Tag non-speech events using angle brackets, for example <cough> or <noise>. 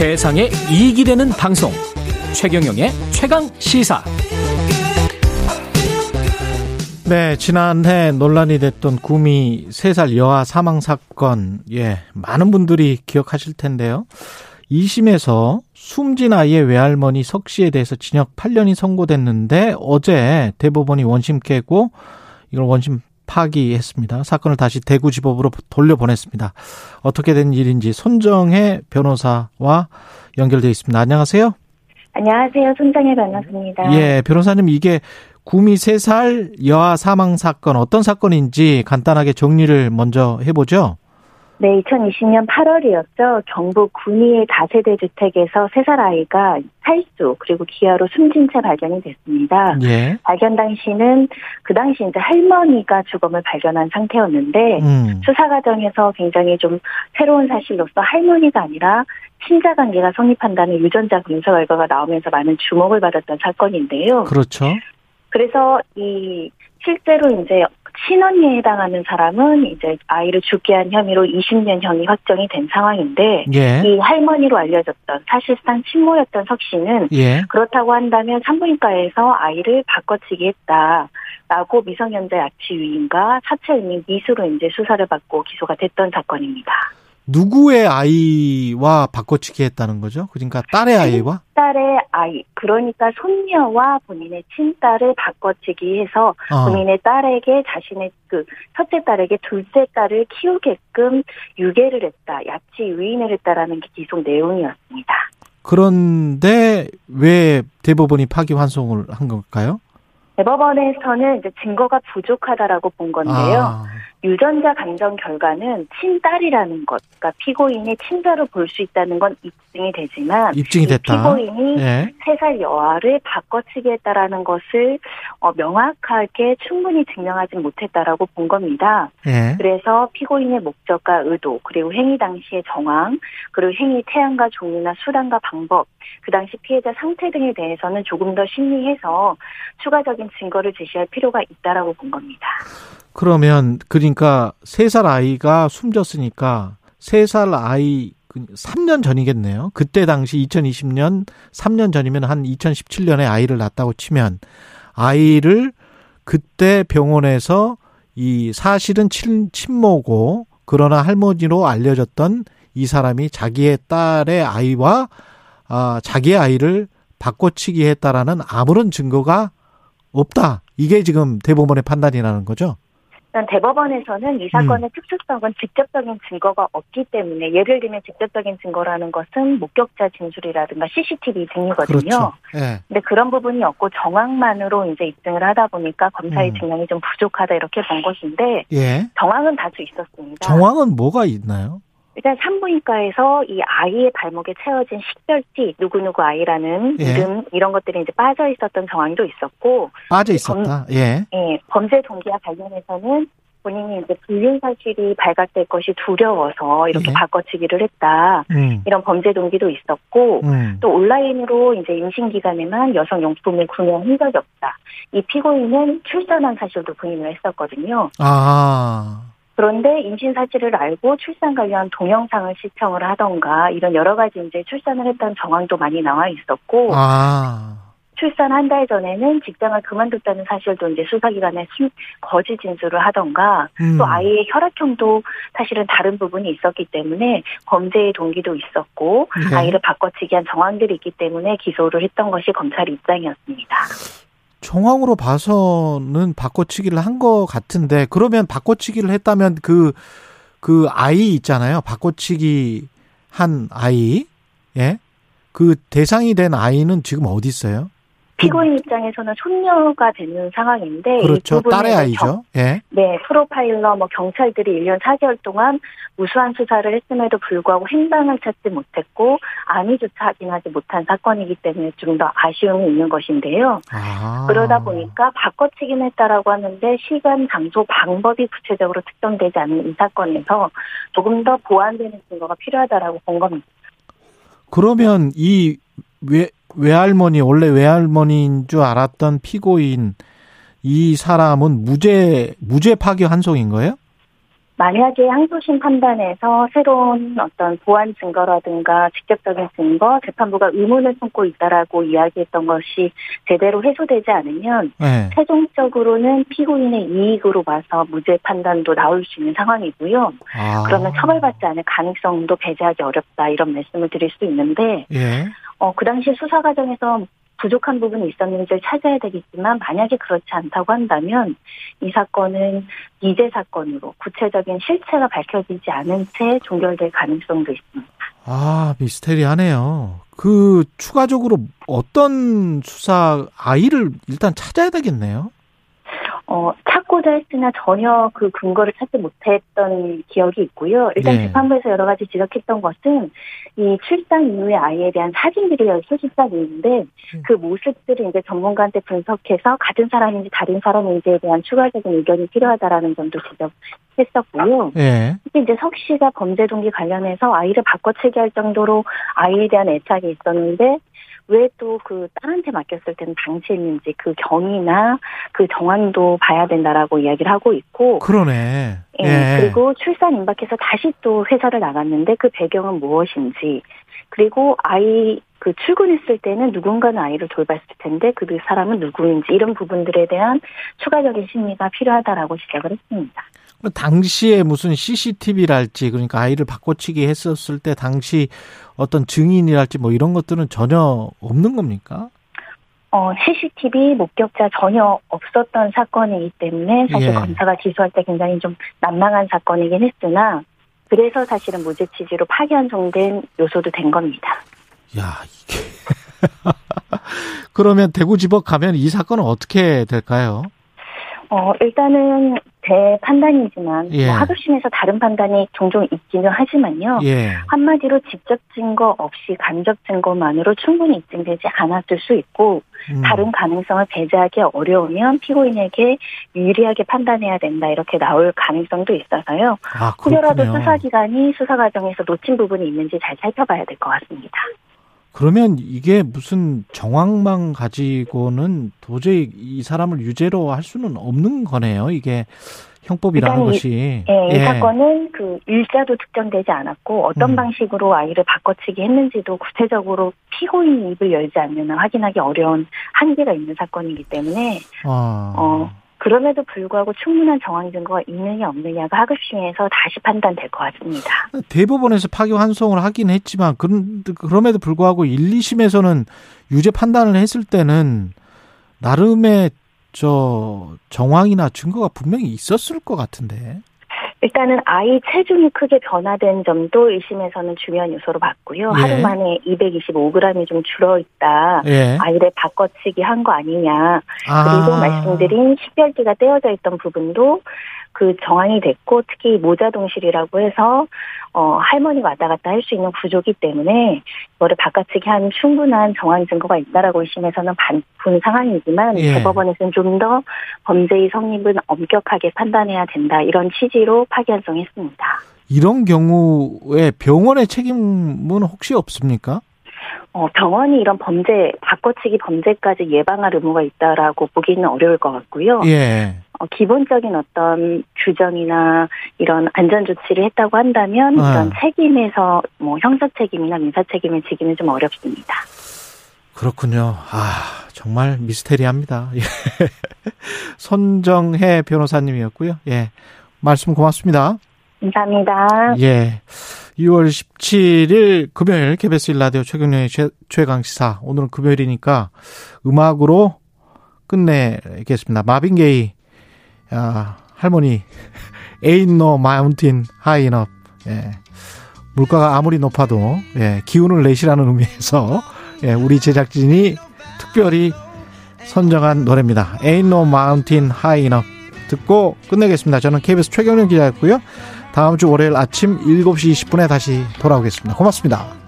세상에 이익이 되는 방송. 최경영의 최강 시사. 네, 지난해 논란이 됐던 구미 3살 여아 사망 사건, 예, 많은 분들이 기억하실 텐데요. 2심에서 숨진 아이의 외할머니 석 씨에 대해서 징역 8년이 선고됐는데 어제 대법원이 원심 깨고 이걸 원심 파기했습니다. 사건을 다시 대구지법으로 돌려보냈습니다. 어떻게 된 일인지 손정혜 변호사와 연결되어 있습니다. 안녕하세요. 안녕하세요. 손정혜 변호사입니다. 예, 변호사님 이게 구미 3살 여아 사망 사건 어떤 사건인지 간단하게 정리를 먼저 해보죠. 네, 2020년 8월이었죠. 경북 구미의 다세대 주택에서 3살 아이가 살수 그리고 기아로 숨진 채 발견이 됐습니다. 예. 발견 당시는 그 당시 이제 할머니가 죽음을 발견한 상태였는데 음. 수사 과정에서 굉장히 좀 새로운 사실로서 할머니가 아니라 친자 관계가 성립한다는 유전자 검사 결과가 나오면서 많은 주목을 받았던 사건인데요. 그렇죠. 그래서 이 실제로 이제 친언니에 해당하는 사람은 이제 아이를 죽게 한 혐의로 20년형이 확정이 된 상황인데 예. 이 할머니로 알려졌던 사실상 친모였던 석 씨는 예. 그렇다고 한다면 산부인과에서 아이를 바꿔치기 했다라고 미성년자 야치 유인과 사체 의미 미수로 이제 수사를 받고 기소가 됐던 사건입니다. 누구의 아이와 바꿔치기 했다는 거죠? 그러니까 딸의 아이와? 딸의 아이, 그러니까 손녀와 본인의 친딸을 바꿔치기 해서 어. 본인의 딸에게 자신의 그 첫째 딸에게 둘째 딸을 키우게끔 유괴를 했다, 야치 유인을 했다라는 게 기소 내용이었습니다. 그런데 왜 대법원이 파기환송을 한 걸까요? 대법원에서는 이제 증거가 부족하다라고 본 건데요. 아, 유전자 감정 결과는 친딸이라는 것, 그러니까 피고인의 친자로 볼 수 있다는 건 입증이 되지만 입증이 이 됐다. 피고인이 예. 세살 여아를 바꿔치기 했다라는 것을 어, 명확하게 충분히 증명하지 못했다라고 본 겁니다. 예. 그래서 피고인의 목적과 의도, 그리고 행위 당시의 정황, 그리고 행위 태양과 종류나 수단과 방법, 그 당시 피해자 상태 등에 대해서는 조금 더 심리해서 추가적인 증거를 제시할 필요가 있다라고 본 겁니다. 그러면 그러니까 세 살 아이가 숨졌으니까 세 살 아이 3년 전이겠네요. 그때 당시 2020년 3년 전이면 한 2017년에 아이를 낳았다고 치면 아이를 그때 병원에서 이 사실은 친, 친모고 그러나 할머니로 알려졌던 이 사람이 자기의 딸의 아이와 아, 자기의 아이를 바꿔치기 했다라는 아무런 증거가 없다. 이게 지금 대법원의 판단이라는 거죠. 일단 대법원에서는 이 사건의 특수성은 직접적인 증거가 없기 때문에 예를 들면 직접적인 증거라는 것은 목격자 진술이라든가 CCTV 등이거든요. 그렇죠. 예. 근데 그런 부분이 없고 정황만으로 이제 입증을 하다 보니까 검사의 음. 증명이 좀 부족하다 이렇게 본 것인데 예. 정황은 다수 있었습니다. 정황은 뭐가 있나요? 일단 산부인과에서 이 아이의 발목에 채워진 식별지 누구누구 아이라는 예. 이름 이런 것들이 이제 빠져 있었던 정황도 있었고 빠져 있었다. 예. 예, 범죄 동기와 관련해서는 본인이 이제 불륜 사실이 발각될 것이 두려워서 이렇게 예. 바꿔치기를 했다. 음. 이런 범죄 동기도 있었고 음. 또 온라인으로 이제 임신 기간에만 여성 용품을 구매한 적이 없다. 이 피고인은 출산한 사실도 부인을 했었거든요. 아. 그런데 임신 사실을 알고 출산 관련 동영상을 시청을 하던가 이런 여러 가지 이제 출산을 했다는 정황도 많이 나와 있었고 아. 출산 한 달 전에는 직장을 그만뒀다는 사실도 이제 수사기관에 심- 거짓 진술을 하던가 음. 또 아이의 혈액형도 사실은 다른 부분이 있었기 때문에 범죄의 동기도 있었고 예. 아이를 바꿔치기 한 정황들이 있기 때문에 기소를 했던 것이 검찰 입장이었습니다. 정황으로 봐서는 바꿔치기를 한 것 같은데 그러면 바꿔치기를 했다면 그그 아이 있잖아요. 바꿔치기 한 아이. 예? 그 대상이 된 아이는 지금 어디 있어요? 피고인 입장에서는 손녀가 되는 상황인데 이 그렇죠. 딸의 정- 아이죠. 예. 네, 프로파일러 뭐 경찰들이 1년 4개월 동안 무수한 수사를 했음에도 불구하고 행방을 찾지 못했고 아니조차 확인하지 못한 사건이기 때문에 좀 더 아쉬움이 있는 것인데요. 아. 그러다 보니까 바꿔치기는 했다라고 하는데 시간, 장소, 방법이 구체적으로 특정되지 않은 이 사건에서 조금 더 보완되는 증거가 필요하다라고 본 겁니다. 그러면 이 외, 외할머니, 원래 외할머니인 줄 알았던 피고인 이 사람은 무죄, 무죄 파기 환송인 거예요? 만약에 항소심 판단에서 새로운 어떤 보완 증거라든가 직접적인 증거, 재판부가 의문을 품고 있다라고 이야기했던 것이 제대로 해소되지 않으면 네. 최종적으로는 피고인의 이익으로 봐서 무죄 판단도 나올 수 있는 상황이고요. 아. 그러면 처벌받지 않을 가능성도 배제하기 어렵다 이런 말씀을 드릴 수 있는데 예. 어, 그 당시 수사 과정에서 부족한 부분이 있었는지를 찾아야 되겠지만 만약에 그렇지 않다고 한다면 이 사건은 미제 사건으로 구체적인 실체가 밝혀지지 않은 채 종결될 가능성도 있습니다. 아 미스테리하네요. 그 추가적으로 어떤 수사 아이를 일단 찾아야 되겠네요. 어, 찾고자 했으나 전혀 그 근거를 찾지 못했던 기억이 있고요. 일단 네. 재판부에서 여러 가지 지적했던 것은 이 출산 이후의 아이에 대한 사진들이 수십장 있는데 음. 그 모습들을 이제 전문가한테 분석해서 같은 사람인지 다른 사람인지에 대한 추가적인 의견이 필요하다라는 점도 지적했었고요. 네. 특히 이제 석 씨가 범죄 동기 관련해서 아이를 바꿔치기 할 정도로 아이에 대한 애착이 있었는데 왜 또 그 딸한테 맡겼을 때는 방치했는지 그 경위나 그 정황도 봐야 된다라고 이야기를 하고 있고. 그러네. 예. 예. 그리고 출산 임박해서 다시 또 회사를 나갔는데 그 배경은 무엇인지. 그리고 아이 그 출근했을 때는 누군가는 아이를 돌봤을 텐데 그 사람은 누구인지 이런 부분들에 대한 추가적인 심리가 필요하다라고 지적을 했습니다. 당시에 무슨 CCTV랄지 그러니까 아이를 바꿔치기 했었을 때 당시 어떤 증인이랄지 뭐 이런 것들은 전혀 없는 겁니까? 어, CCTV 목격자 전혀 없었던 사건이기 때문에 사실 예. 검사가 기소할 때 굉장히 좀 난망한 사건이긴 했으나 그래서 사실은 무죄 취지로 파기환송된 요소도 된 겁니다. 야, 이게 <laughs> 그러면 대구지법 가면 이 사건은 어떻게 될까요? 어, 일단은 제 판단이지만 예. 뭐 하급심에서 다른 판단이 종종 있기는 하지만요. 예. 한마디로 직접 증거 없이 간접 증거만으로 충분히 입증되지 않았을 수 있고 음. 다른 가능성을 배제하기 어려우면 피고인에게 유리하게 판단해야 된다 이렇게 나올 가능성도 있어서요. 아, 혹여라도 수사기관이 수사 과정에서 놓친 부분이 있는지 잘 살펴봐야 될 것 같습니다. 그러면 이게 무슨 정황만 가지고는 도저히 이 사람을 유죄로 할 수는 없는 거네요. 이게 형법이라는 것이. 예, 이 예. 사건은 그 일자도 특정되지 않았고 어떤 음. 방식으로 아이를 바꿔치기 했는지도 구체적으로 피고인이 입을 열지 한 확인하기 어려운 한계가 있는 사건이기 때문에 아. 어 그럼에도 불구하고 충분한 정황 증거가 있느냐 없느냐가 하급심에서 다시 판단될 것 같습니다. 대법원에서 파기 환송을 하긴 했지만 그럼에도 불구하고 1, 2심에서는 유죄 판단을 했을 때는 나름의 저 정황이나 증거가 분명히 있었을 것 같은데. 일단은 아이 체중이 크게 변화된 점도 1심에서는 중요한 요소로 봤고요. 예. 하루 만에 225g이 좀 줄어있다. 예. 아이를 바꿔치기 한 거 아니냐. 아. 그리고 말씀드린 식별기가 떼어져 있던 부분도 그 정황이 됐고 특히 모자동실이라고 해서 어 할머니 왔다 갔다 할 수 있는 구조기 때문에 이거를 바깥치기 한 충분한 정황 증거가 있다라고 의심해서는 본 상황이지만 예. 대법원에서는 좀 더 범죄의 성립은 엄격하게 판단해야 된다 이런 취지로 파기환송했습니다. 이런 경우에 병원의 책임은 혹시 없습니까? 어, 병원이 이런 범죄, 바꿔치기 범죄까지 예방할 의무가 있다라고 보기는 어려울 것 같고요. 예. 어, 기본적인 어떤 규정이나 이런 안전 조치를 했다고 한다면 어. 이런 책임에서 뭐 형사 책임이나 민사 책임을 지기는 좀 어렵습니다. 그렇군요. 아, 정말 미스테리합니다. <laughs> 예. 손정혜 변호사님이었고요. 예. 말씀 고맙습니다. 감사합니다. 예. 6월 17일 금요일 KBS 1라디오 최경영의 최강 시사. 오늘은 금요일이니까 음악으로 끝내겠습니다. 마빈 게이, 아, 할머니, <laughs> Ain't no mountain high enough. 예. 물가가 아무리 높아도, 예, 기운을 내시라는 의미에서, 예, 우리 제작진이 특별히 선정한 노래입니다. Ain't no mountain high enough. 듣고 끝내겠습니다. 저는 KBS 최경련 기자였고요. 다음 주 월요일 아침 7시 20분에 다시 돌아오겠습니다. 고맙습니다.